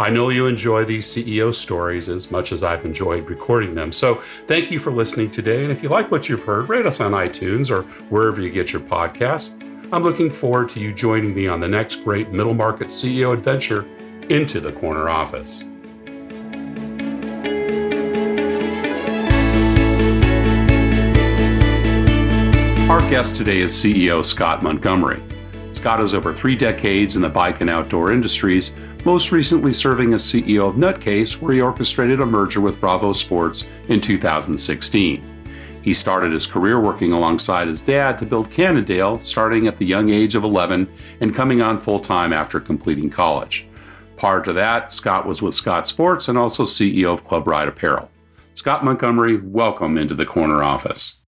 I know you enjoy these CEO stories as much as I've enjoyed recording them. So thank you for listening today. And if you like what you've heard, rate us on iTunes or wherever you get your podcasts. I'm looking forward to you joining me on the next great middle market CEO adventure into the corner office. Our guest today is CEO Scott Montgomery. Scott has over three decades in the bike and outdoor industries, most recently serving as CEO of Nutcase, where he orchestrated a merger with Bravo Sports in 2016. He started his career working alongside his dad to build Cannondale, starting at the young age of 11 and coming on full time after completing college. Prior to that, Scott was with Scott Sports and also CEO of Club Ride Apparel. Scott Montgomery, welcome into the corner office.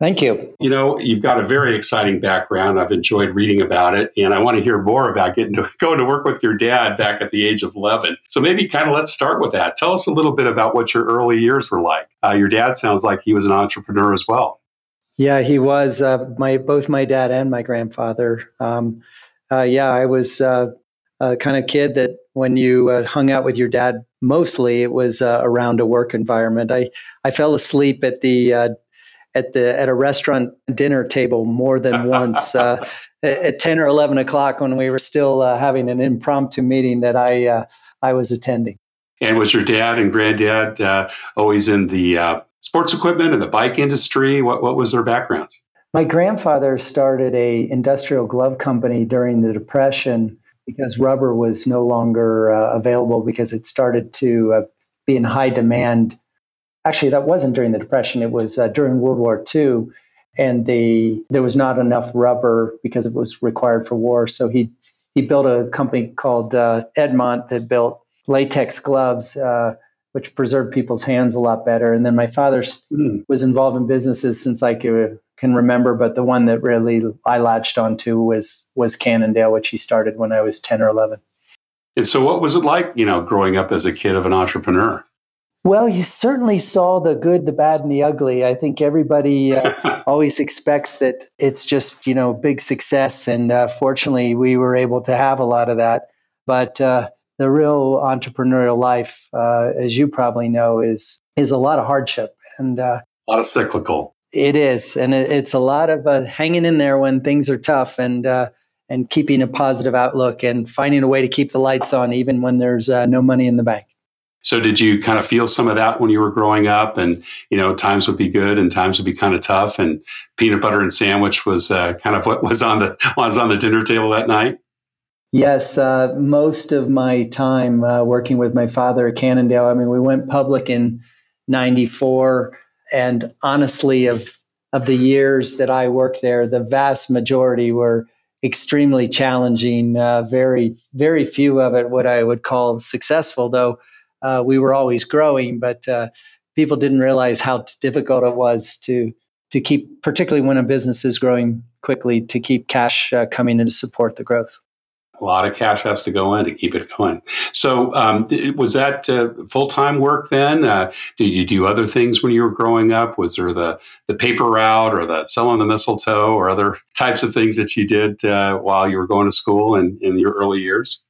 Thank you. You know, you've got a very exciting background. I've enjoyed reading about it, and I want to hear more about getting to going to work with your dad back at the age of 11. So maybe kind of let's start with that. Tell us a little bit about what your early years were like. Uh, your dad sounds like he was an entrepreneur as well. Yeah, he was. Uh, my both my dad and my grandfather. Um, uh, yeah, I was uh, a kind of kid that when you uh, hung out with your dad, mostly it was uh, around a work environment. I I fell asleep at the at the at a restaurant dinner table more than once uh, at ten or eleven o'clock when we were still uh, having an impromptu meeting that I uh, I was attending. And was your dad and granddad uh, always in the uh, sports equipment and the bike industry? What what was their backgrounds? My grandfather started a industrial glove company during the Depression because rubber was no longer uh, available because it started to be in high demand actually that wasn't during the depression. It was uh, during world war ii and the there was not enough rubber because it was required for war. So he he built a company called uh, edmont that built latex gloves uh, which preserved people's hands a lot better. And then my father mm. was involved in businesses since i can remember but the one that really i latched onto was was cannondale which he started when i was 10 or 11 and so what was it like you know growing up as a kid of an entrepreneur well, you certainly saw the good, the bad, and the ugly. I think everybody uh, always expects that it's just, you know, big success. And uh, fortunately, we were able to have a lot of that. But uh, the real entrepreneurial life, uh, as you probably know, is is a lot of hardship and uh, a lot of cyclical. It is, and it, it's a lot of uh, hanging in there when things are tough and and keeping a positive outlook and finding a way to keep the lights on even when there's no money in the bank. So did you kind of feel some of that when you were growing up and, you know, times would be good and times would be kind of tough and peanut butter and sandwich was uh, kind of what was on the was on the dinner table that night? Yes, uh, most of my time uh, working with my father at Cannondale. I mean, we went public in '94, and honestly, of of the years that I worked there, the vast majority were extremely challenging. Uh, very, very few of it what I would call successful, though uh, we were always growing, but uh, people didn't realize how difficult it was to to keep, particularly when a business is growing quickly, to keep cash uh, coming in to support the growth. A lot of cash has to go in to keep it going. So, um, was that uh, full time work then? Uh, did you do other things when you were growing up? Was there the the paper route or the selling the mistletoe or other types of things that you did uh, while you were going to school in, in your early years?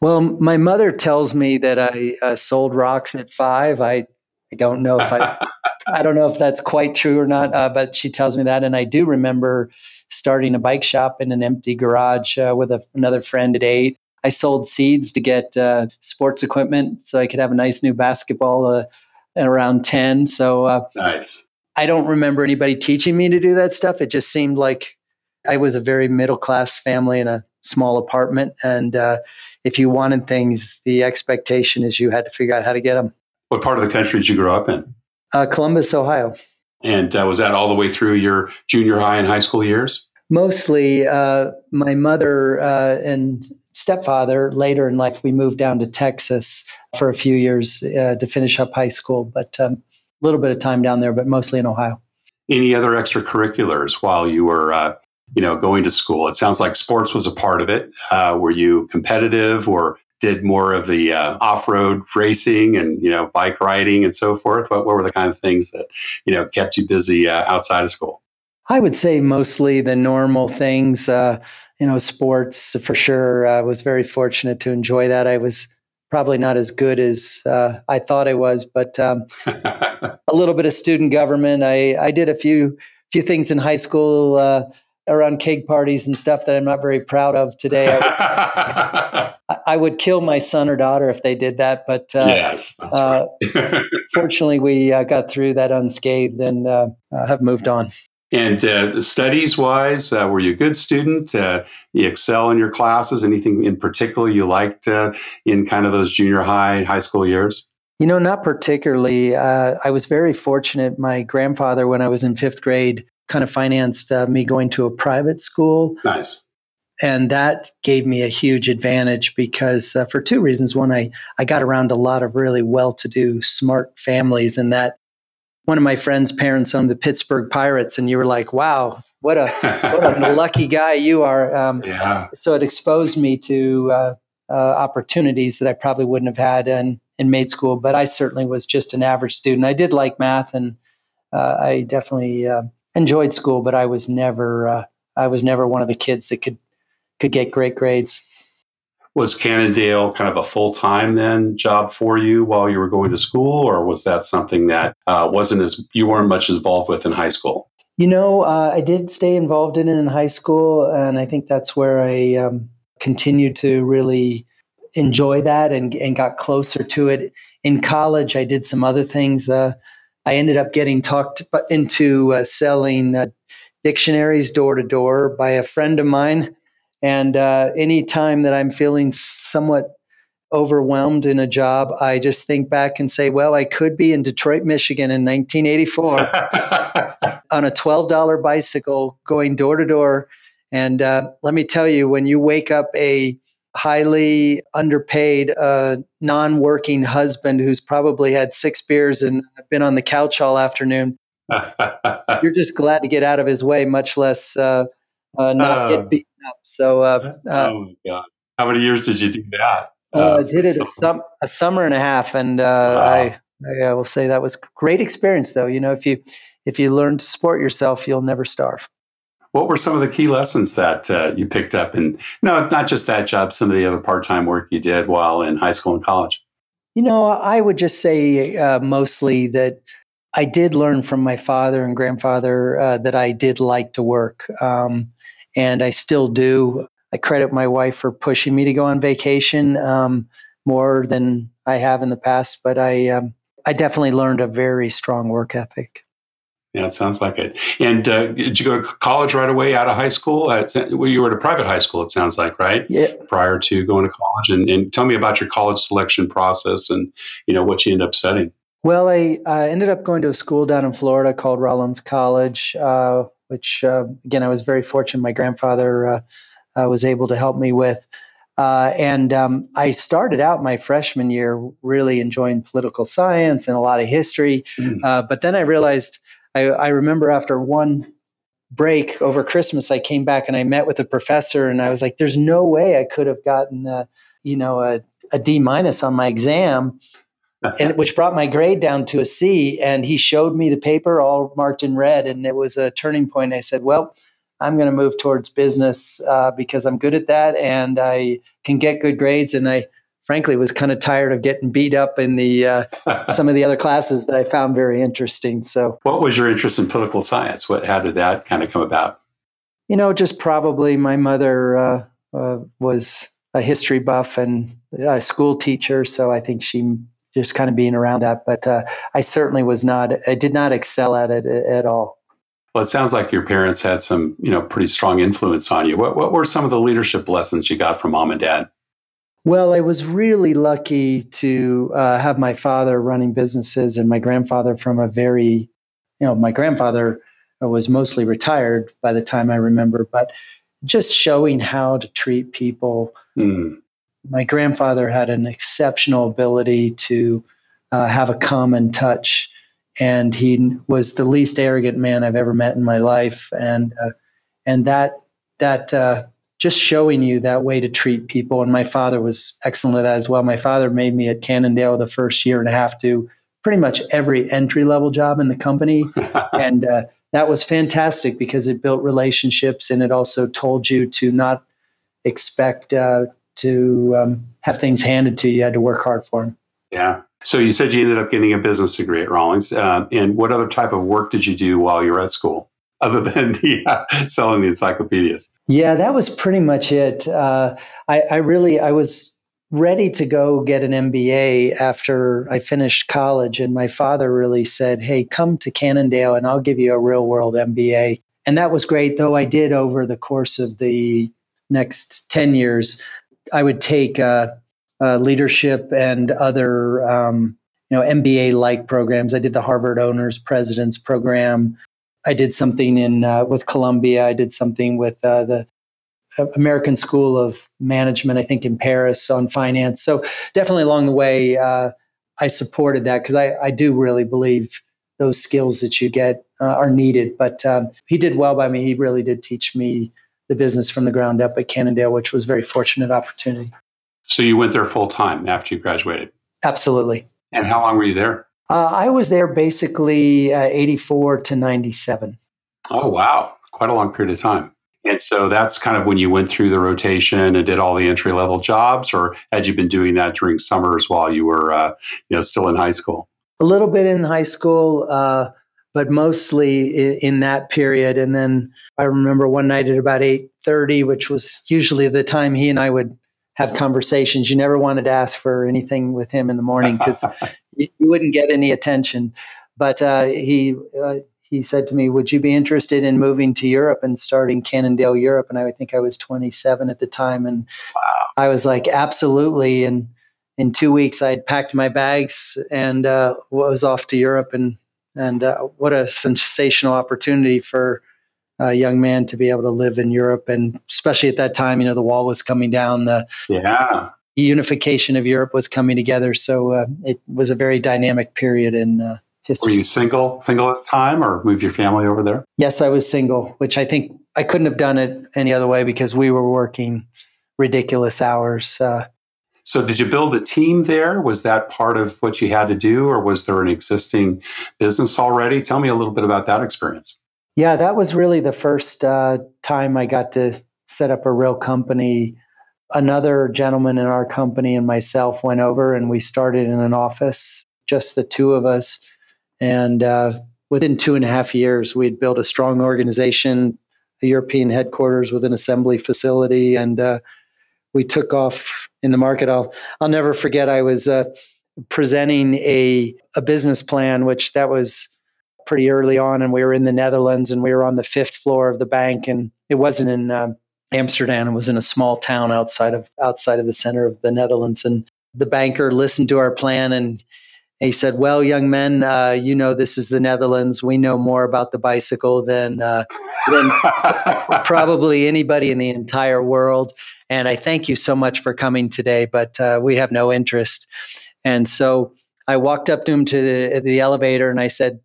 Well, my mother tells me that I uh, sold rocks at five. I, I don't know if I, I don't know if that's quite true or not, uh, but she tells me that, and I do remember starting a bike shop in an empty garage uh, with a, another friend at eight. I sold seeds to get uh, sports equipment so I could have a nice new basketball uh, around ten. So uh, nice. I don't remember anybody teaching me to do that stuff. It just seemed like I was a very middle class family in a small apartment. And uh, if you wanted things, the expectation is you had to figure out how to get them. What part of the country did you grow up in? Uh, Columbus, Ohio. And uh, was that all the way through your junior high and high school years? Mostly, uh, my mother uh, and stepfather later in life, we moved down to Texas for a few years uh, to finish up high school, but a um, little bit of time down there, but mostly in Ohio. Any other extracurriculars while you were, uh, you know, going to school? It sounds like sports was a part of it. Uh, were you competitive or did more of the uh, off-road racing and you know bike riding and so forth? What, what were the kind of things that you know kept you busy uh, outside of school? I would say mostly the normal things uh, you know sports for sure. I was very fortunate to enjoy that. I was probably not as good as uh, i thought i was but um, a little bit of student government. I, I did a few few things in high school uh, around keg parties and stuff that I'm not very proud of today. I, I would kill my son or daughter if they did that, but uh, yes, uh, right. fortunately, we uh, got through that unscathed and uh, have moved on. And uh, studies wise, uh, were you a good student? you excel in your classes? Anything in particular you liked in kind of those junior high, high school years? You know, not particularly. I was very fortunate. My grandfather, when I was in fifth grade, kind of financed uh, me going to a private school. Nice. And that gave me a huge advantage because uh, for two reasons. One, I, I got around a lot of really well to do, smart families, and that one of my friends' parents owned the Pittsburgh Pirates, and you were like, wow, what a, what a lucky guy you are. Um, yeah. So it exposed me to uh, uh, opportunities that I probably wouldn't have had in, in maid school, but I certainly was just an average student. I did like math, and uh, I definitely uh, enjoyed school, but I was never uh, I was never one of the kids that could could get great grades. Was Cannondale kind of a full time then job for you while you were going to school, or was that something that uh, wasn't as you weren't much involved with in high school? You know, uh, I did stay involved in it in high school, and I think that's where I um, continued to really enjoy that and, and got closer to it. In college, I did some other things. Uh, I ended up getting talked into uh, selling uh, dictionaries door to door by a friend of mine. And uh, any time that I'm feeling somewhat overwhelmed in a job, I just think back and say, well, I could be in Detroit, Michigan in 1984 on a $12 bicycle going door to door. And uh, let me tell you, when you wake up a highly underpaid, uh, non working husband who's probably had six beers and been on the couch all afternoon. You're just glad to get out of his way, much less uh, uh, not get oh. beaten up. So, uh, uh, oh my God. How many years did you do that? Uh, I did it a, sum- a, summer and a half, and wow. I, I will say that was great experience. Though you know, if you if you learn to support yourself, you'll never starve. What were some of the key lessons that uh, you picked up? And no, not just that job, some of the other part time work you did while in high school and college. You know, I would just say uh, mostly that I did learn from my father and grandfather uh, that I did like to work. Um, and I still do. I credit my wife for pushing me to go on vacation um, more than I have in the past, but I, um, I definitely learned a very strong work ethic. Yeah, it sounds like it. And uh, did you go to college right away out of high school? At, well, you were at a private high school, it sounds like, right? Yeah. Prior to going to college, and, and tell me about your college selection process and you know what you ended up studying. Well, I uh, ended up going to a school down in Florida called Rollins College, uh, which uh, again I was very fortunate. My grandfather uh, uh, was able to help me with. and um, I started out my freshman year really enjoying political science and a lot of history. Mm. but then I realized I, I remember after one break over Christmas, I came back and I met with a professor, and I was like, "There's no way I could have gotten, a, you know, a, a D minus on my exam." and which brought my grade down to a C. And he showed me the paper all marked in red, and it was a turning point. I said, "Well, I'm going to move towards business uh, because I'm good at that, and I can get good grades." And I frankly was kind of tired of getting beat up in the uh, some of the other classes that I found very interesting. So, what was your interest in political science? What how did that kind of come about? You know, just probably my mother uh, uh, was a history buff and a school teacher, so I think she just kind of being around that. But uh, I certainly was not. I did not excel at it at all. Well, it sounds like your parents had some, you know, pretty strong influence on you. What, what were some of the leadership lessons you got from mom and dad? Well, I was really lucky to uh, have my father running businesses and my grandfather from a very, you know, my grandfather was mostly retired by the time I remember, but just showing how to treat people. Mm. My grandfather had an exceptional ability to uh, have a common touch, and he was the least arrogant man I've ever met in my life, and uh, and that that uh, just showing you that way to treat people. And my father was excellent at that as well. My father made me at Cannondale the first year and a half do pretty much every entry level job in the company. and uh, that was fantastic because it built relationships and it also told you to not expect uh, to um, have things handed to you. You had to work hard for them. Yeah. So you said you ended up getting a business degree at Rollins. Uh, and what other type of work did you do while you were at school? other than the, uh, selling the encyclopedias? Yeah, that was pretty much it. Uh, I, I, really, I was ready to go get an MBA after I finished college, and my father really said, "Hey, come to Cannondale, and I'll give you a real world MBA." And that was great. Though I did over the course of the next ten years, I would take uh, uh leadership and other. Um, you know MBA like programs. I did the Harvard Owners Presidents Program. I did something in uh, with Columbia. I did something with uh, the uh, American School of Management, I think in Paris on finance. So definitely along the way, uh, I supported that because I, I, do really believe those skills that you get uh, are needed. But um, he did well by me. He really did teach me the business from the ground up at Cannondale, which was a very fortunate opportunity. So you went there full time after you graduated? Absolutely. And how long were you there? Uh, I was there basically uh, 84 to 97. Oh, wow. Quite a long period of time. And so that's kind of when you went through the rotation and did all the entry level jobs, or had you been doing that during summers while you were, uh, you know, still in high school? A little bit in high school, uh, but mostly in, in, that period. And then I remember one night at about eight thirty, which was usually the time he and I would have conversations. You never wanted to ask for anything with him in the morning because you, wouldn't get any attention. But uh, he uh, he said to me, "Would you be interested in moving to Europe and starting Cannondale Europe?" And I think I was 27 at the time, and wow. I was like, "Absolutely!" And in two weeks, I had packed my bags and uh, was off to Europe. And and uh, what a sensational opportunity for a young man to be able to live in Europe, and especially at that time, you know, the wall was coming down. The yeah unification of Europe was coming together. So uh, it was a very dynamic period in uh, history. Were you single, single at the time, or moved your family over there? Yes, I was single, which I think I couldn't have done it any other way because we were working ridiculous hours. Uh, so, did you build a team there? Was that part of what you had to do, or was there an existing business already? Tell me a little bit about that experience. Yeah, that was really the first uh, time I got to set up a real company another gentleman in our company and myself went over and we started in an office, just the two of us. And uh, within two and a half years, we had built a strong organization, a European headquarters with an assembly facility, and uh, we took off in the market. I'll I'll never forget. I was uh, presenting a a business plan, which that was pretty early on, and we were in the Netherlands, and we were on the fifth floor of the bank, and it wasn't in Amsterdam was in a small town outside of outside of the center of the Netherlands, and the banker listened to our plan and he said, "Well, young men, uh, you know this is the Netherlands. We know more about the bicycle than uh, than probably anybody in the entire world. And I thank you so much for coming today, but uh, we have no interest." And so I walked up to him to the, the elevator and I said,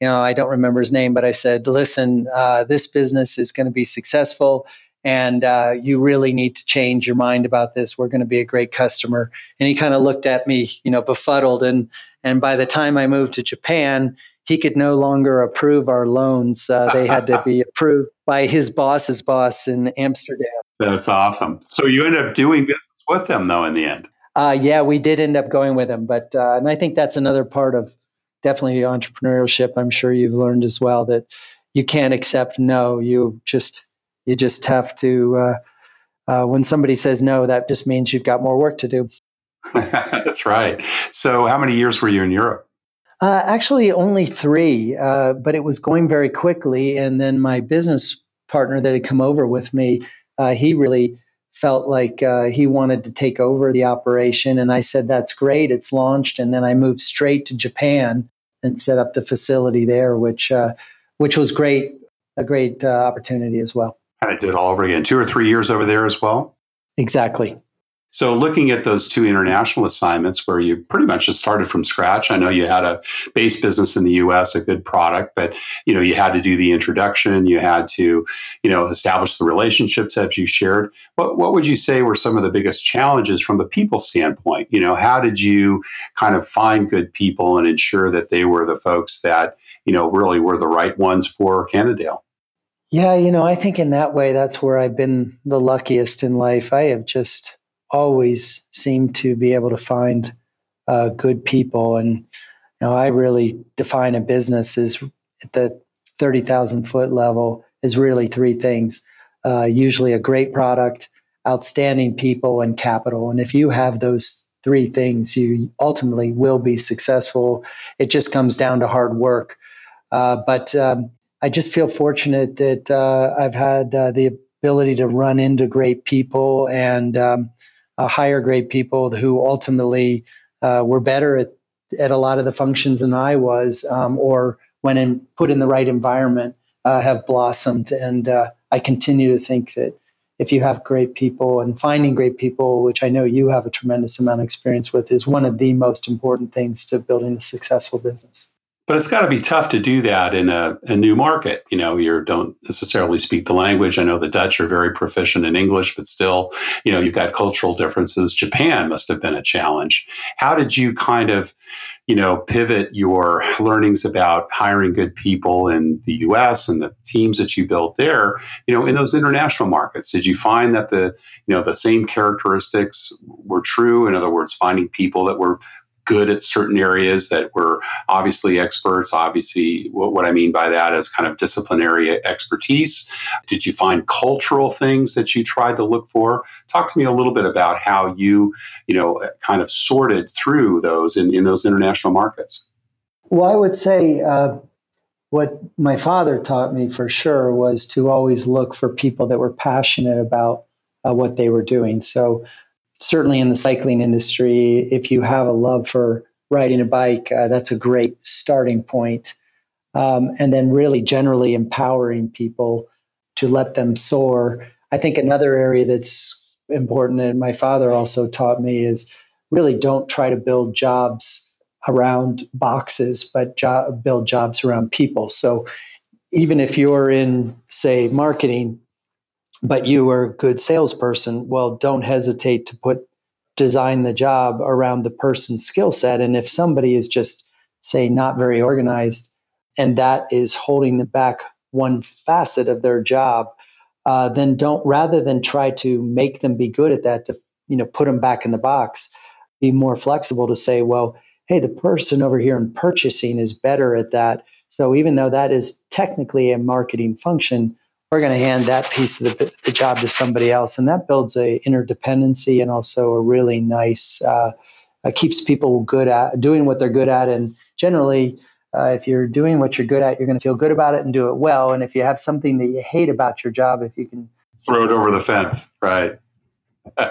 "You know, I don't remember his name, but I said, listen, uh, this business is going to be successful." And uh, you really need to change your mind about this. We're going to be a great customer. And he kind of looked at me, you know, befuddled. And and by the time I moved to Japan, he could no longer approve our loans. Uh, they had to be approved by his boss's boss in Amsterdam. That's awesome. So you ended up doing business with them, though, in the end. Uh, yeah, we did end up going with them, but uh, and I think that's another part of definitely entrepreneurship. I'm sure you've learned as well that you can't accept no. You just you just have to uh, uh, when somebody says no that just means you've got more work to do that's right so how many years were you in europe Uh, actually, only three, uh, but it was going very quickly. And then my business partner that had come over with me, uh, he really felt like uh, he wanted to take over the operation. And I said, That's great, it's launched. And then I moved straight to Japan and set up the facility there, which, uh, which was great, a great uh, opportunity as well. And I did all over again. Two or three years over there as well? Exactly. So, looking at those two international assignments where you pretty much just started from scratch, I know you had a base business in the U.S., a good product, but you know you had to do the introduction, you had to, you know, establish the relationships as you shared. What what would you say were some of the biggest challenges from the people standpoint? You know, how did you kind of find good people and ensure that they were the folks that you know really were the right ones for Cannondale? Yeah, you know, I think in that way, that's where I've been the luckiest in life. I have just always seemed to be able to find uh, good people. And you know, I really define a business as at the thirty thousand foot level is really three things: uh, usually a great product, outstanding people, and capital. And if you have those three things, you ultimately will be successful. It just comes down to hard work. Uh, but um, I just feel fortunate that uh, I've had uh, the ability to run into great people and um, uh, hire great people who ultimately uh, were better at, at a lot of the functions than I was, um, or when in, put in the right environment, uh, have blossomed. And uh, I continue to think that if you have great people and finding great people, which I know you have a tremendous amount of experience with, is one of the most important things to building a successful business. But it's got to be tough to do that in a, a, new market. You know, you don't necessarily speak the language. I know the Dutch are very proficient in English, but still, you know, you've got cultural differences. Japan must have been a challenge. How did you kind of, you know, pivot your learnings about hiring good people in the U.S. and the teams that you built there, you know, in those international markets? Did you find that the, you know, the same characteristics were true? In other words, finding people that were good at certain areas that were obviously experts. Obviously, what, what, I mean by that is kind of disciplinary expertise. Did you find cultural things that you tried to look for? Talk to me a little bit about how you, you know, kind of sorted through those in, in those international markets. Well, I would say uh, what my father taught me for sure was to always look for people that were passionate about uh, what they were doing. So certainly in the cycling industry, if you have a love for riding a bike, uh, that's a great starting point. Um, and then really generally empowering people to let them soar. I think another area that's important, and my father also taught me, is really don't try to build jobs around boxes, but jo- build jobs around people. So even if you're in, say, marketing, but you are a good salesperson, well, don't hesitate to put design the job around the person's skill set. And if somebody is just, say, not very organized, and that is holding them back one facet of their job, uh, then don't rather than try to make them be good at that, to you know, put them back in the box, be more flexible to say, well, hey, the person over here in purchasing is better at that. So even though that is technically a marketing function, we're going to hand that piece of the, the, job to somebody else and that builds a interdependency and also a really nice uh, uh, keeps people good at doing what they're good at. And generally uh, if you're doing what you're good at you're going to feel good about it and do it well. And if you have something that you hate about your job if you can throw it over the fence right.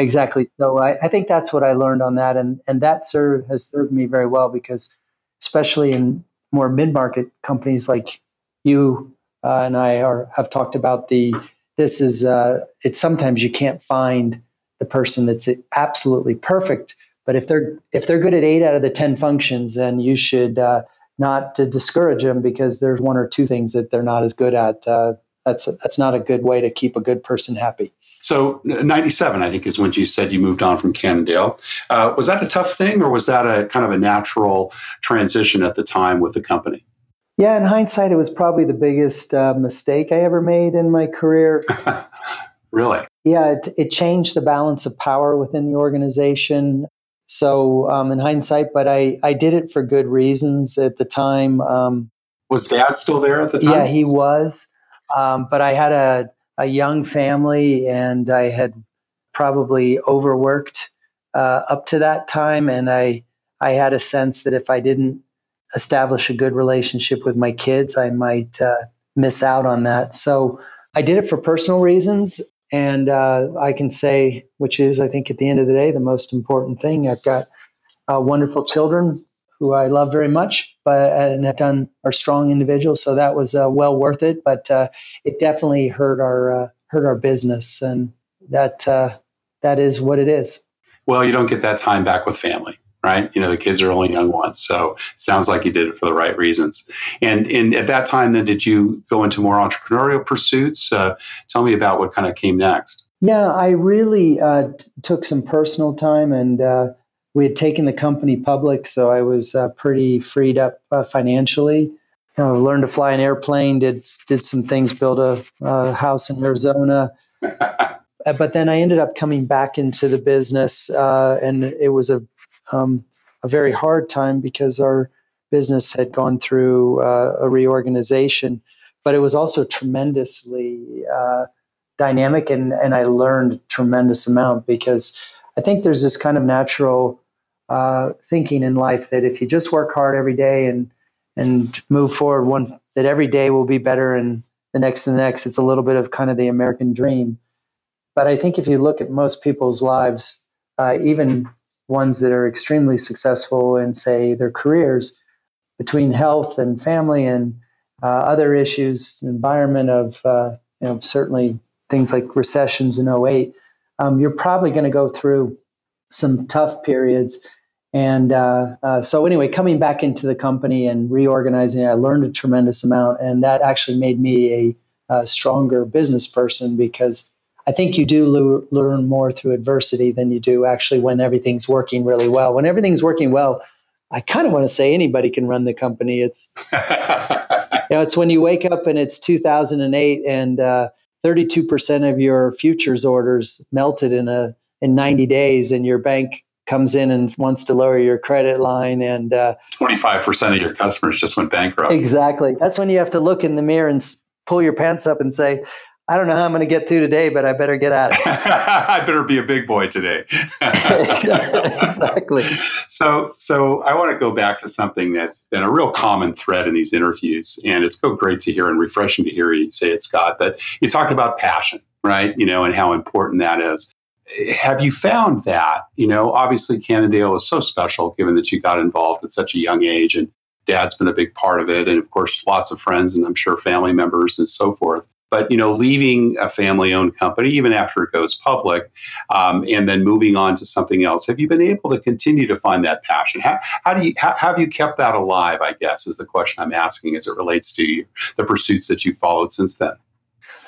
Exactly. So I, I, think that's what i learned on that and and that serve has served me very well because especially in more mid-market companies like you uh, and I are, have talked about the this is uh, it's sometimes you can't find the person that's absolutely perfect but if they're if they're good at eight out of the ten functions then you should uh, not to discourage them because there's one or two things that they're not as good at uh, that's that's not a good way to keep a good person happy. So 97 i think is when you said you moved on from cannondale. Uh, was that a tough thing or was that a kind of a natural transition at the time with the company yeah, in hindsight, it was probably the biggest uh, mistake I ever made in my career. really? Yeah, it, it, changed the balance of power within the organization. So, um, in hindsight, but I, I did it for good reasons at the time. Um, was dad still there at the time? Yeah, he was. Um, but I had a, a young family and I had probably overworked uh, up to that time. And I, I had a sense that if I didn't establish a good relationship with my kids, I might uh, miss out on that. So I did it for personal reasons. And uh, I can say, which is, I think, at the end of the day, the most important thing. I've got uh, wonderful children who I love very much, but and have done are strong individuals. So that was uh, well worth it. But uh, it definitely hurt our uh, hurt our business, and that that is what it is. Well, you don't get that time back with family right? You know, the kids are only young ones. So it sounds like you did it for the right reasons. And, and at that time, then, did you go into more entrepreneurial pursuits? Uh, tell me about what kind of came next. Yeah, I really uh, t- took some personal time and uh, we had taken the company public. So I was uh, pretty freed up uh, financially. Know, learned to fly an airplane, did, did some things, built a, a house in Arizona. Uh, but then I ended up coming back into the business, and it was a um, a very hard time because our business had gone through uh, a reorganization, but it was also tremendously uh, dynamic, and and I learned a tremendous amount because I think there's this kind of natural uh, thinking in life that if you just work hard every day and and move forward, one that every day will be better and the next and the next. It's a little bit of kind of the American dream. But I think if you look at most people's lives, uh, even ones that are extremely successful in, say, their careers, between health and family and uh, other issues, environment of, uh, you know, certainly things like recessions in 08, um, you're probably going to go through some tough periods. And uh, uh, so, anyway, coming back into the company and reorganizing, I learned a tremendous amount. And that actually made me a, a stronger business person because I think you do learn more through adversity than you do actually when everything's working really well. When everything's working well, I kind of want to say anybody can run the company. It's you know, it's when you wake up and it's 2008 and uh, 32% of your futures orders melted in a in 90 days, and your bank comes in and wants to lower your credit line and uh, 25% of your customers just went bankrupt. Exactly. That's when you have to look in the mirror and pull your pants up and say, I don't know how I'm going to get through today, but I better get at it. I better be a big boy today. exactly. So, so I want to go back to something that's been a real common thread in these interviews, and it's so great to hear and refreshing to hear you say it, Scott. But you talked about passion, right? You know, and how important that is. Have you found that? You know, obviously Cannondale is so special, given that you got involved at such a young age, and Dad's been a big part of it, and of course, lots of friends, and I'm sure family members and so forth. But you know, leaving a family-owned company even after it goes public, um, and then moving on to something else, have you been able to continue to find that passion? How, how do you how, have you kept that alive? I guess is the question I'm asking as it relates to you, the pursuits that you followed since then.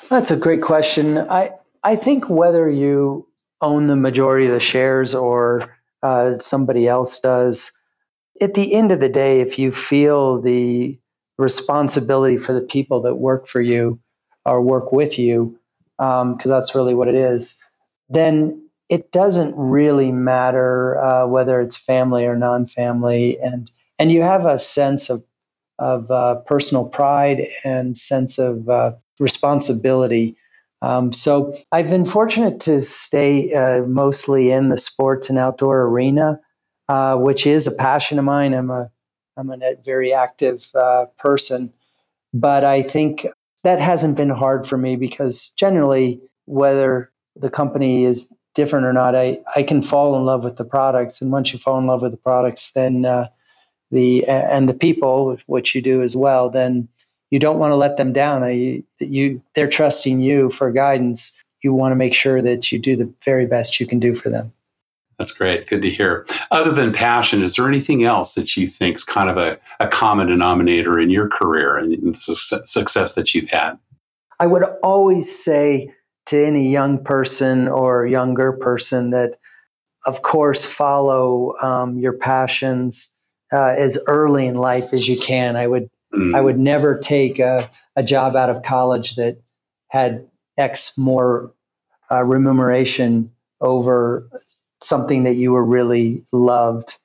That's a great question. I I think whether you own the majority of the shares or uh, somebody else does, at the end of the day, if you feel the responsibility for the people that work for you or work with you, because um, that's really what it is, then it doesn't really matter uh, whether it's family or non-family, and and you have a sense of of uh, personal pride and sense of uh, responsibility. Um, so I've been fortunate to stay uh, mostly in the sports and outdoor arena, uh, which is a passion of mine. I'm a I'm a very active uh, person, but I think that hasn't been hard for me because generally, whether the company is different or not, I, I can fall in love with the products. And once you fall in love with the products, then uh, the and the people, which you do as well, then you don't want to let them down. You they're trusting you for guidance. You want to make sure that you do the very best you can do for them. That's great. Good to hear. Other than passion, is there anything else that you think is kind of a, a common denominator in your career and the success that you've had? I would always say to any young person or younger person that, of course, follow um, your passions uh, as early in life as you can. I would mm. I would never take a, a job out of college that had X more uh, remuneration over something that you were really loved.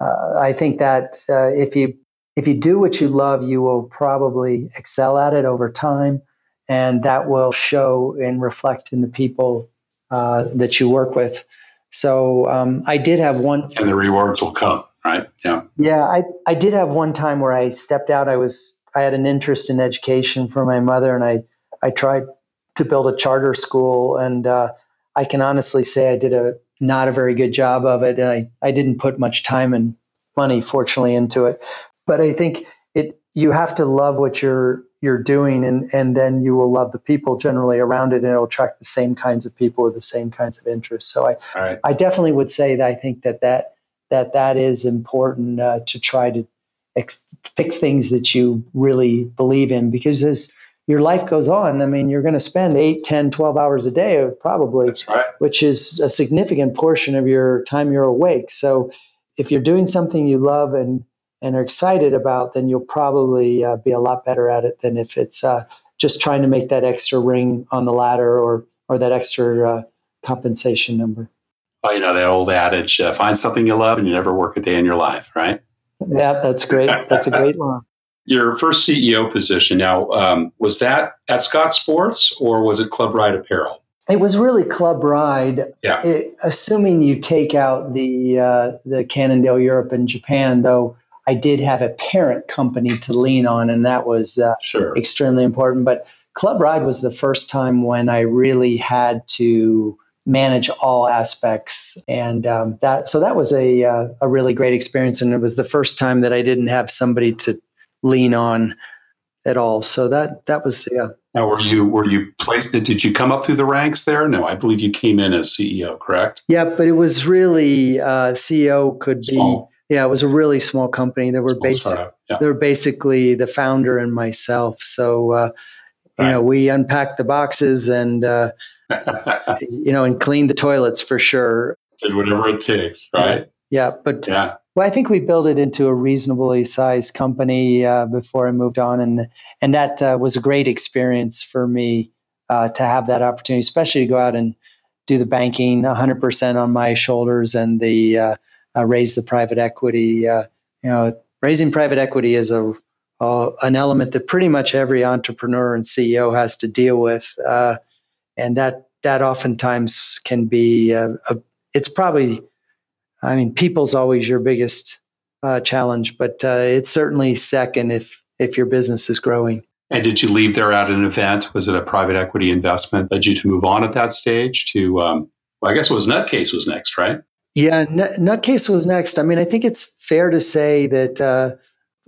Uh, I think that uh, if you if you do what you love, you will probably excel at it over time, and that will show and reflect in the people uh, that you work with. So um, I did have one, and the rewards will come. right? Yeah. Yeah, I, I did have one time where I stepped out. I was I had an interest in education for my mother, and I I tried to build a charter school, and uh, I can honestly say I did a not a very good job of it, and I I didn't put much time and money, fortunately, into it. But I think it you have to love what you're you're doing, and and then you will love the people generally around it, and it'll attract the same kinds of people with the same kinds of interests. So I right. I definitely would say that I think that that that that is important uh, to try to ex- pick things that you really believe in because as your life goes on, I mean, you're going to spend 8, 10, 12 hours a day probably, right. which is a significant portion of your time you're awake. So if you're doing something you love and, and are excited about, then you'll probably uh, be a lot better at it than if it's uh, just trying to make that extra ring on the ladder or, or that extra uh, compensation number. Well, you know, that old adage, uh, find something you love and you never work a day in your life, right? Yeah, that's great. That's a great line. Your first CEO position now um, was that at Scott Sports or was it Club Ride Apparel? It was really Club Ride. Yeah. It, assuming you take out the uh, the Cannondale Europe and Japan, though, I did have a parent company to lean on, and that was uh, sure. extremely important. But Club Ride was the first time when I really had to manage all aspects and um, that so that was a uh, a really great experience and it was the first time that I didn't have somebody to lean on at all so that that was yeah now were you were you placed did you come up through the ranks there no I believe you came in as CEO correct yeah but it was really uh, CEO could small. be yeah it was a really small company there were basically yeah. there were basically the founder and myself so uh, you right. know we unpacked the boxes and uh, you know, and clean the toilets for sure. Did whatever it takes, right? Yeah, but yeah. Well, I think we built it into a reasonably sized company uh, before I moved on, and and that uh, was a great experience for me uh, to have that opportunity, especially to go out and do the banking 100% on my shoulders and the uh, uh, raise the private equity. Uh, you know, raising private equity is a an element that pretty much every entrepreneur and CEO has to deal with and that that oftentimes can be a, a, it's probably i mean people's always your biggest uh, challenge but uh, it's certainly second if if your business is growing. And did you leave there at an event? Was it a private equity investment led you to move on at that stage to um, well, i guess it was nutcase was next right? Yeah N- nutcase was next. I mean i think it's fair to say that uh,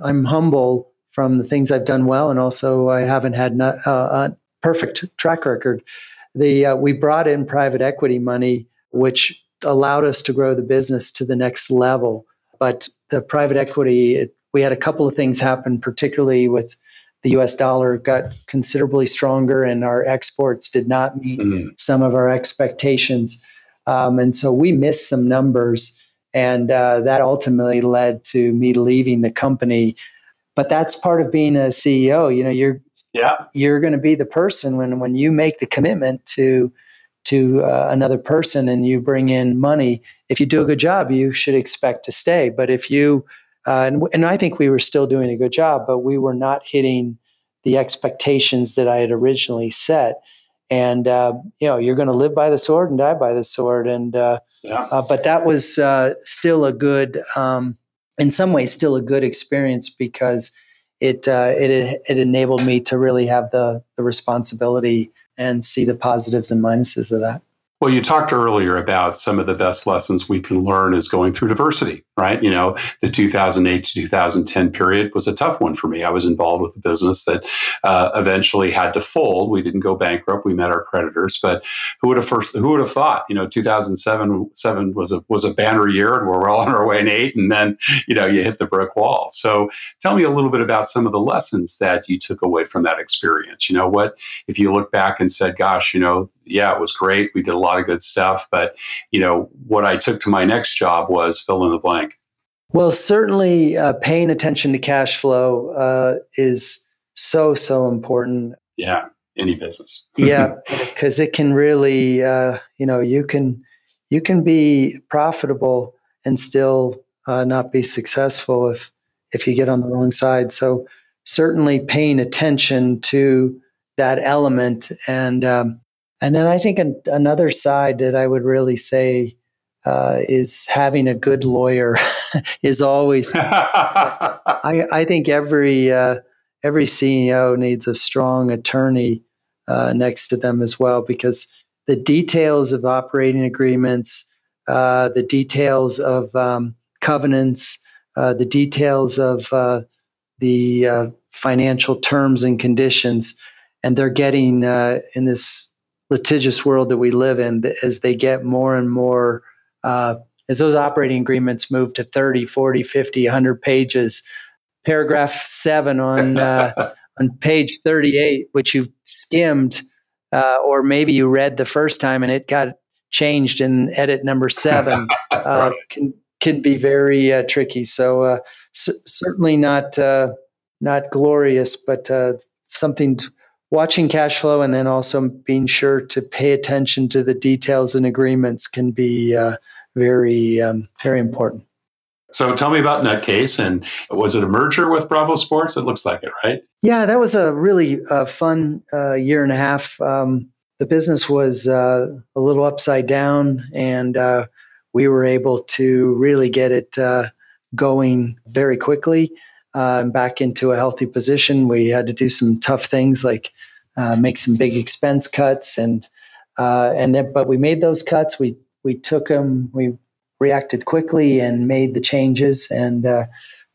i'm humble from the things i've done well and also i haven't had a uh, perfect track record. The uh, we brought in private equity money, which allowed us to grow the business to the next level. But the private equity, it, we had a couple of things happen, particularly with the U.S. dollar got considerably stronger, and our exports did not meet mm-hmm. some of our expectations, um, and so we missed some numbers, and uh, that ultimately led to me leaving the company. But that's part of being a CEO. You know, you're yeah you're going to be the person when when you make the commitment to to uh, another person and you bring in money if you do a good job you should expect to stay. But if you uh, and, and i think we were still doing a good job but we were not hitting the expectations that i had originally set. And uh, you know you're going to live by the sword and die by the sword. And uh, yeah. Uh, but that was uh, still a good um, in some ways still a good experience because it uh, it it enabled me to really have the the responsibility and see the positives and minuses of that. Well, you talked earlier about some of the best lessons we can learn is going through diversity, right? You know, the 2008 to 2010 period was a tough one for me. I was involved with a business that uh, eventually had to fold. We didn't go bankrupt. We met our creditors, but who would have first? Who would have thought? You know, 2007 seven was a was a banner year, and we're well on our way in eight, and then you know you hit the brick wall. So, tell me a little bit about some of the lessons that you took away from that experience. You know, what if you look back and said, "Gosh, you know, yeah, it was great. We did a lot." of good stuff. But, you know, what I took to my next job was fill in the blank. Well, certainly uh, paying attention to cash flow uh, is so, so important. Yeah, any business. yeah, because it can really, uh, you know, you can you can be profitable and still uh, not be successful if if you get on the wrong side. So certainly paying attention to that element and um, and then I think an, another side that I would really say uh, is having a good lawyer is always. I, I think every uh, every CEO needs a strong attorney uh, next to them as well because the details of operating agreements, uh, the details of um, covenants, uh, the details of uh, the financial terms and conditions, and they're getting in this litigious world that we live in as they get more and more uh, as those operating agreements move to 30 40 50 100 pages paragraph 7 on uh, on page 38 which you skimmed uh, or maybe you read the first time and it got changed in edit number 7 uh, can can be very uh, tricky. So uh, c- certainly not not glorious but something watching cash flow and then also being sure to pay attention to the details and agreements can be uh, very um, very important. So tell me about Nutcase and was it a merger with Bravo Sports? It looks like it, right? Yeah, that was a really uh, fun uh, year and a half. Um, the business was uh, a little upside down, and uh, we were able to really get it uh, going very quickly uh, back into a healthy position. We had to do some tough things like uh, make some big expense cuts, and uh, and then but we made those cuts. We we took them. We reacted quickly and made the changes and uh,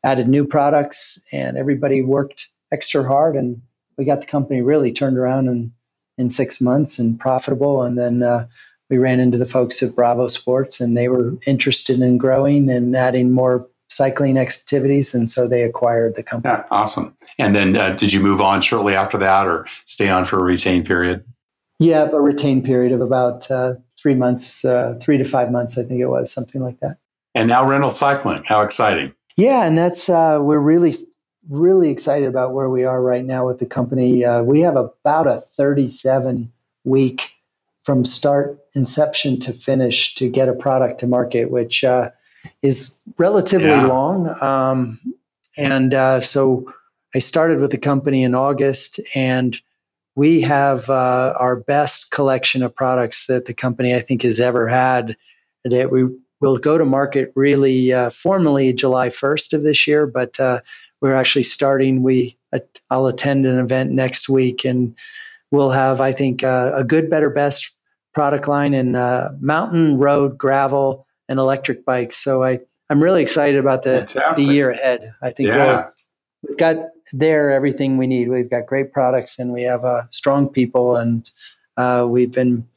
added new products, and everybody worked extra hard, and we got the company really turned around in in six months and profitable, and then. Uh, we ran into the folks at Bravo Sports, and they were interested in growing and adding more cycling activities, and so they acquired the company. Yeah, awesome. And then, uh, did you move on shortly after that, or stay on for a retained period? Yeah, a retained period of about uh, three months, uh, three to five months, I think it was, something like that. And now Reynolds Cycling. How exciting! Yeah, and that's uh, we're really really excited about where we are right now with the company. Uh, we have about a 37 week from start inception to finish to get a product to market, which uh, is relatively yeah. long. Um, and uh, so I started with the company in August, and we have uh, our best collection of products that the company I think has ever had. That we will go to market really uh, formally July 1st of this year, but uh, we're actually starting. We I'll attend an event next week, and we'll have I think uh, a good, better, best product line in uh, mountain, road, gravel and electric bikes. So I, I'm really excited about the, the year ahead. I think yeah. we've got there everything we need. We've got great products and we have uh, strong people and uh, we've been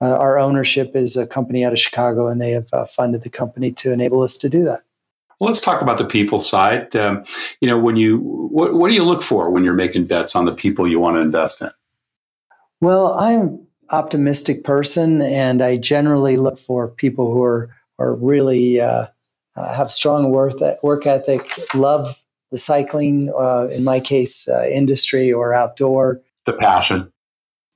uh, our ownership is a company out of Chicago and they have uh, funded the company to enable us to do that. Well, let's talk about the people side. Um, you know, when you what, what do you look for when you're making bets on the people you want to invest in? Well, I'm optimistic person and I generally look for people who are are really uh, uh, have strong work work ethic, love the cycling, uh, in my case, uh, industry or outdoor. The passion.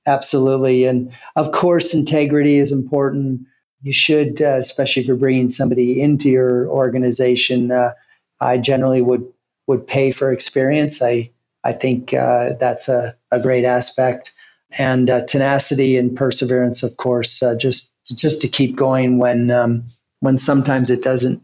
Absolutely. And of course, integrity is important. You should, uh, especially if you're bringing somebody into your organization, uh, I generally would, would pay for experience. I, I think that's a, a great aspect. And tenacity and perseverance, of course, just, just to keep going when, um, when sometimes it doesn't.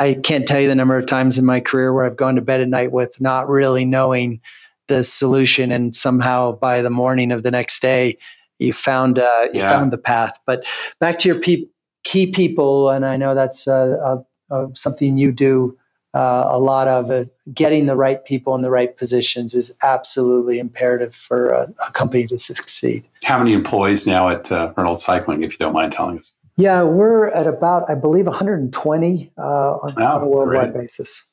I can't tell you the number of times in my career where I've gone to bed at night with not really knowing the solution, and somehow by the morning of the next day, you found uh, you yeah. found the path. But back to your pe- key people, and I know that's uh, uh, something you do uh, a lot of. Uh, getting the right people in the right positions is absolutely imperative for a, a company to succeed. How many employees now at uh, Reynolds Cycling, if you don't mind telling us? Yeah, we're at about, I believe, 120 uh, on, on, a worldwide great. basis.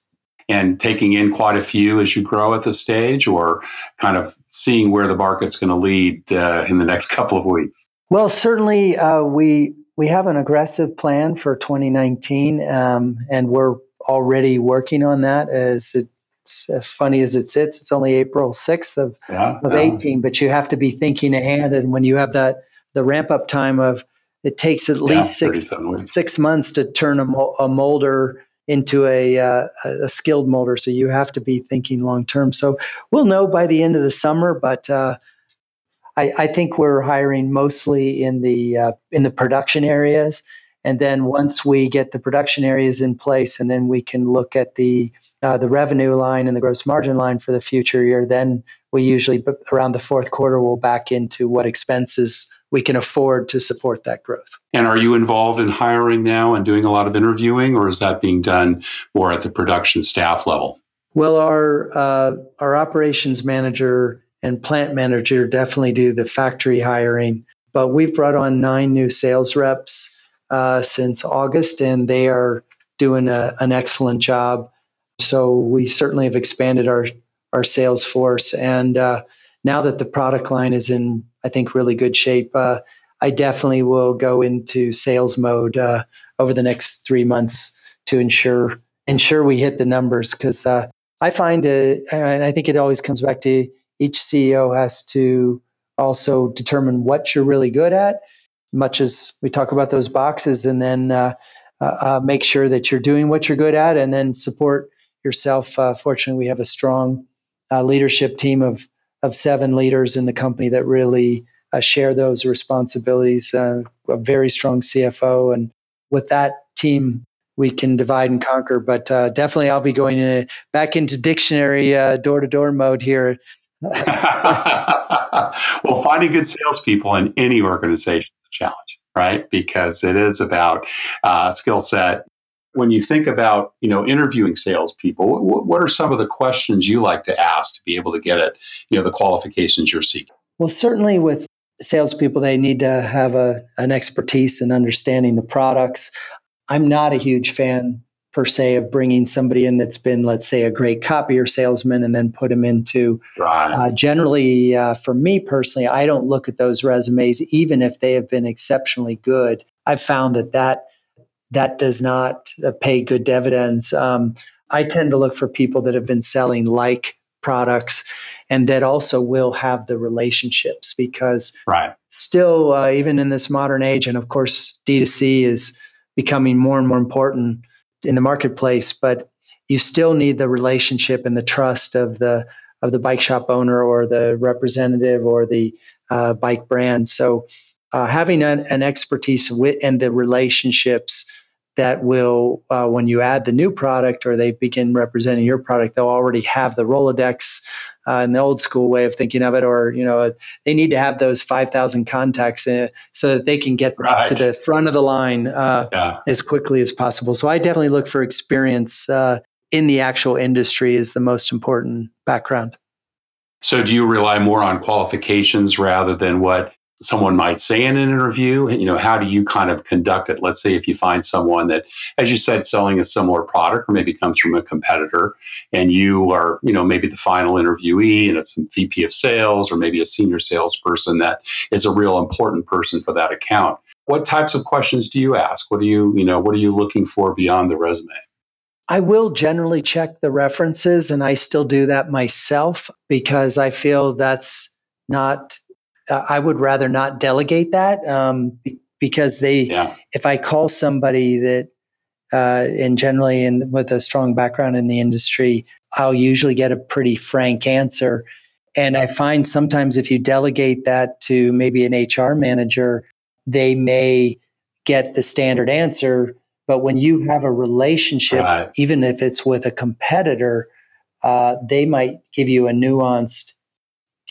And taking in quite a few as you grow at this stage, or kind of seeing where the market's going to lead uh, in the next couple of weeks? Well, certainly uh, we we have an aggressive plan for 2019, um, and we're already working on that. As it's as funny as it sits, it's only April 6th of, yeah, of 18, but you have to be thinking ahead. And when you have that the ramp up time of it takes at least six six months to turn a, a molder into a, uh, a skilled molder. So you have to be thinking long term. So we'll know by the end of the summer, but uh, I, I, think we're hiring mostly in the uh, in the production areas, And then once we get the production areas in place, and then we can look at the uh, the revenue line and the gross margin line for the future year, then we usually around the fourth quarter we'll back into what expenses we can afford to support that growth. And are you involved in hiring now and doing a lot of interviewing, or is that being done more at the production staff level? Well, our uh, our operations manager and plant manager definitely do the factory hiring, but we've brought on nine new sales reps uh, since August, and they are doing a, an excellent job. So we certainly have expanded our our sales force, and uh, now that the product line is in, I think, really good shape, uh, I definitely will go into sales mode uh, over the next three months to ensure ensure we hit the numbers because uh, I find and I think it always comes back to each CEO has to also determine what you're really good at, much as we talk about those boxes, and then uh, uh, uh, make sure that you're doing what you're good at, and then support yourself. Fortunately, we have a strong leadership team of of seven leaders in the company that really uh, share those responsibilities. a very strong CFO, and with that team we can divide and conquer. But uh, definitely, I'll be going in, back into dictionary door to door mode here. well, finding good salespeople in any organization is a challenge, right? Because it is about uh, skill set. When you think about, you know, interviewing salespeople, what, what are some of the questions you like to ask to be able to get at, you know, the qualifications you're seeking? Well, certainly with salespeople, they need to have a, an expertise in understanding the products. I'm not a huge fan per se of bringing somebody in that's been, let's say, a great copier salesman and then put them into. Right. Uh, generally, uh, for me personally, I don't look at those resumes, even if they have been exceptionally good. I've found that that that does not uh, pay good dividends. Um, I tend to look for people that have been selling like products and that also will have the relationships because right. still, uh, even in this modern age, and of course, D2C is becoming more and more important in the marketplace, but you still need the relationship and the trust of the of the bike shop owner or the representative or the uh, bike brand. So uh, having an, an, expertise with and the relationships that will, uh, when you add the new product or they begin representing your product, they'll already have the Rolodex uh, in the old school way of thinking of it, or you know, they need to have those five thousand contacts uh, so that they can get right. to the front of the line uh, yeah. as quickly as possible. So I definitely look for experience uh, in the actual industry is the most important background. So do you rely more on qualifications rather than what someone might say in an interview you know how do you kind of conduct it? Let's say if you find someone that as you said selling a similar product or maybe comes from a competitor and you are you know maybe the final interviewee and it's a vp of sales or maybe a senior salesperson that is a real important person for that account. What types of questions do you ask? What are you you know what are you looking for beyond the resume? I will generally check the references and I still do that myself because I feel that's not uh, I would rather not delegate that um, because they, yeah. if I call somebody that, uh, and generally in, with a strong background in the industry, I'll usually get a pretty frank answer. And I find sometimes if you delegate that to maybe an HR manager, they may get the standard answer. But when you have a relationship, right. even if it's with a competitor, uh, they might give you a nuanced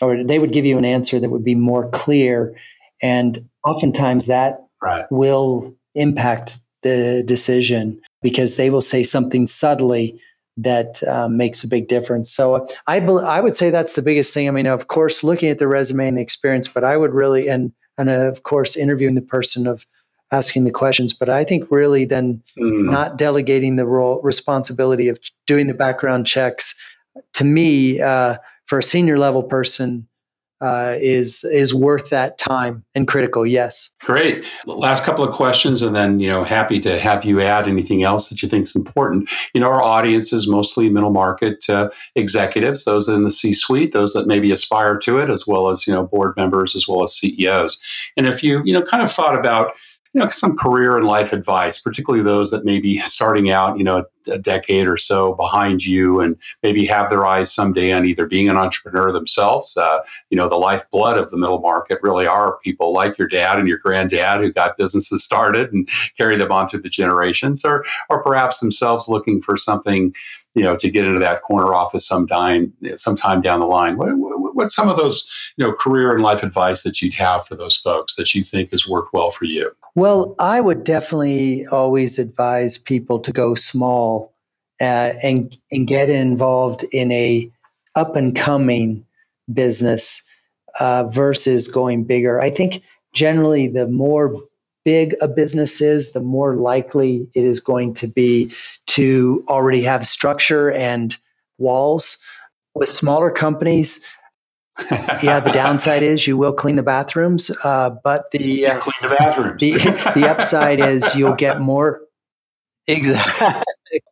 or they would give you an answer that would be more clear. And oftentimes that right. will impact the decision because they will say something subtly that um, makes a big difference. So I, I would say that's the biggest thing. I mean, of course, looking at the resume and the experience, but I would really, and, and of course, interviewing the person of asking the questions. But I think really then mm. not delegating the role responsibility of doing the background checks to me, uh, for a senior level person uh, is is worth that time and critical. Yes. Great. Last couple of questions, and then you know, happy to have you add anything else that you think is important. You know, our audience is mostly middle market uh, executives, those in the C-suite, those that maybe aspire to it, as well as you know, board members, as well as CEOs. And if you you know, kind of thought about you know, some career and life advice, particularly those that may be starting out, you know, a decade or so behind you and maybe have their eyes someday on either being an entrepreneur themselves. Uh, you know, the lifeblood of the middle market really are people like your dad and your granddad who got businesses started and carry them on through the generations, or or perhaps themselves looking for something, you know, to get into that corner office sometime sometime down the line. What, what, what's some of those, you know, career and life advice that you'd have for those folks that you think has worked well for you? Well, I would definitely always advise people to go small uh, and and get involved in a up and coming business uh, versus going bigger. I think generally the more big a business is, the more likely it is going to be to already have structure and walls. With smaller companies, yeah, the downside is you will clean the bathrooms, uh, but the uh, clean the bathrooms. the, the upside is you'll get more. Exactly.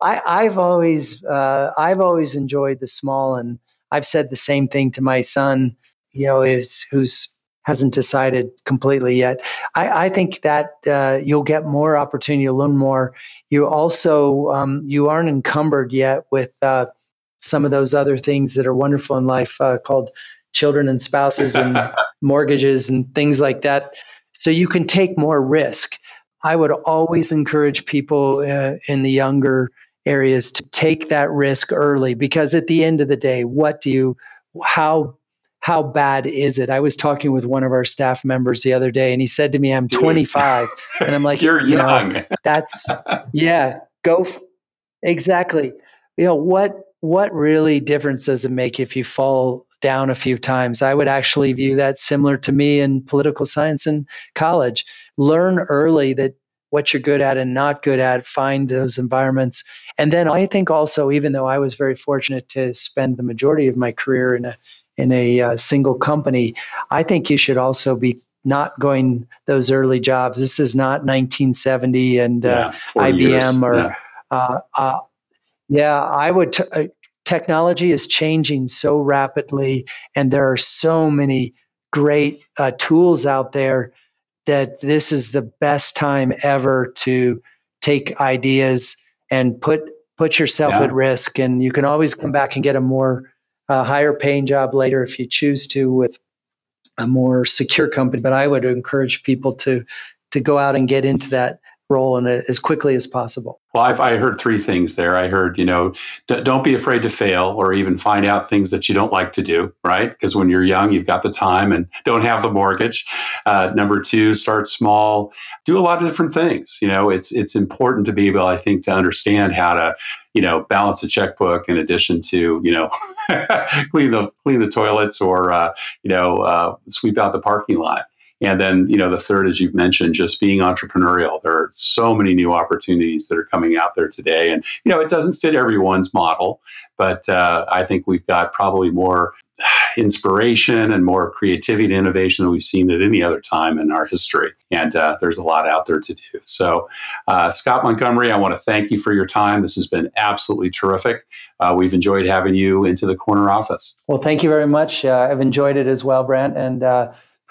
I, have always uh, I've always enjoyed the small, and I've said the same thing to my son. You know, is who's hasn't decided completely yet. I, I think that uh, you'll get more opportunity, you'll learn more. You also um, you aren't encumbered yet with uh, some of those other things that are wonderful in life uh, called children and spouses and mortgages and things like that. So you can take more risk. I would always encourage people uh, in the younger areas to take that risk early because at the end of the day, what do you, how, how bad is it? I was talking with one of our staff members the other day and he said to me, I'm 25. and I'm like, You're you young. Know, that's, yeah, go. F- exactly. You know, what, what really difference does it make if you fall down a few times. I would actually view that similar to me in political science in college. Learn early that what you're good at and not good at, find those environments. And then I think also, even though I was very fortunate to spend the majority of my career in a in a uh, single company, I think you should also be not going those early jobs. This is not 1970 and uh, IBM years. or yeah. Uh, uh, yeah. I would t- uh, technology is changing so rapidly, and there are so many great uh, tools out there that this is the best time ever to take ideas and put put yourself yeah. at risk. And you can always come back and get a more uh, higher paying job later if you choose to with a more secure company. But I would encourage people to to go out and get into that role in it as quickly as possible. Well, I've, I heard three things there. I heard, you know, d- don't be afraid to fail or even find out things that you don't like to do, right? Because when you're young, you've got the time and don't have the mortgage. Uh, number two, start small. Do a lot of different things. You know, it's it's important to be able, I think, to understand how to, you know, balance a checkbook in addition to, you know, clean the clean the toilets or, uh, you know, uh, sweep out the parking lot. And then, you know, the third, as you've mentioned, just being entrepreneurial. There are so many new opportunities that are coming out there today. And, you know, it doesn't fit everyone's model, but uh, I think we've got probably more inspiration and more creativity and innovation than we've seen at any other time in our history. And uh, there's a lot out there to do. So, uh, Scott Montgomery, I want to thank you for your time. This has been absolutely terrific. Uh, we've enjoyed having you into the corner office. Well, thank you very much. Uh, I've enjoyed it as well, Brent. And, uh,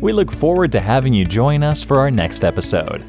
We look forward to having you join us for our next episode.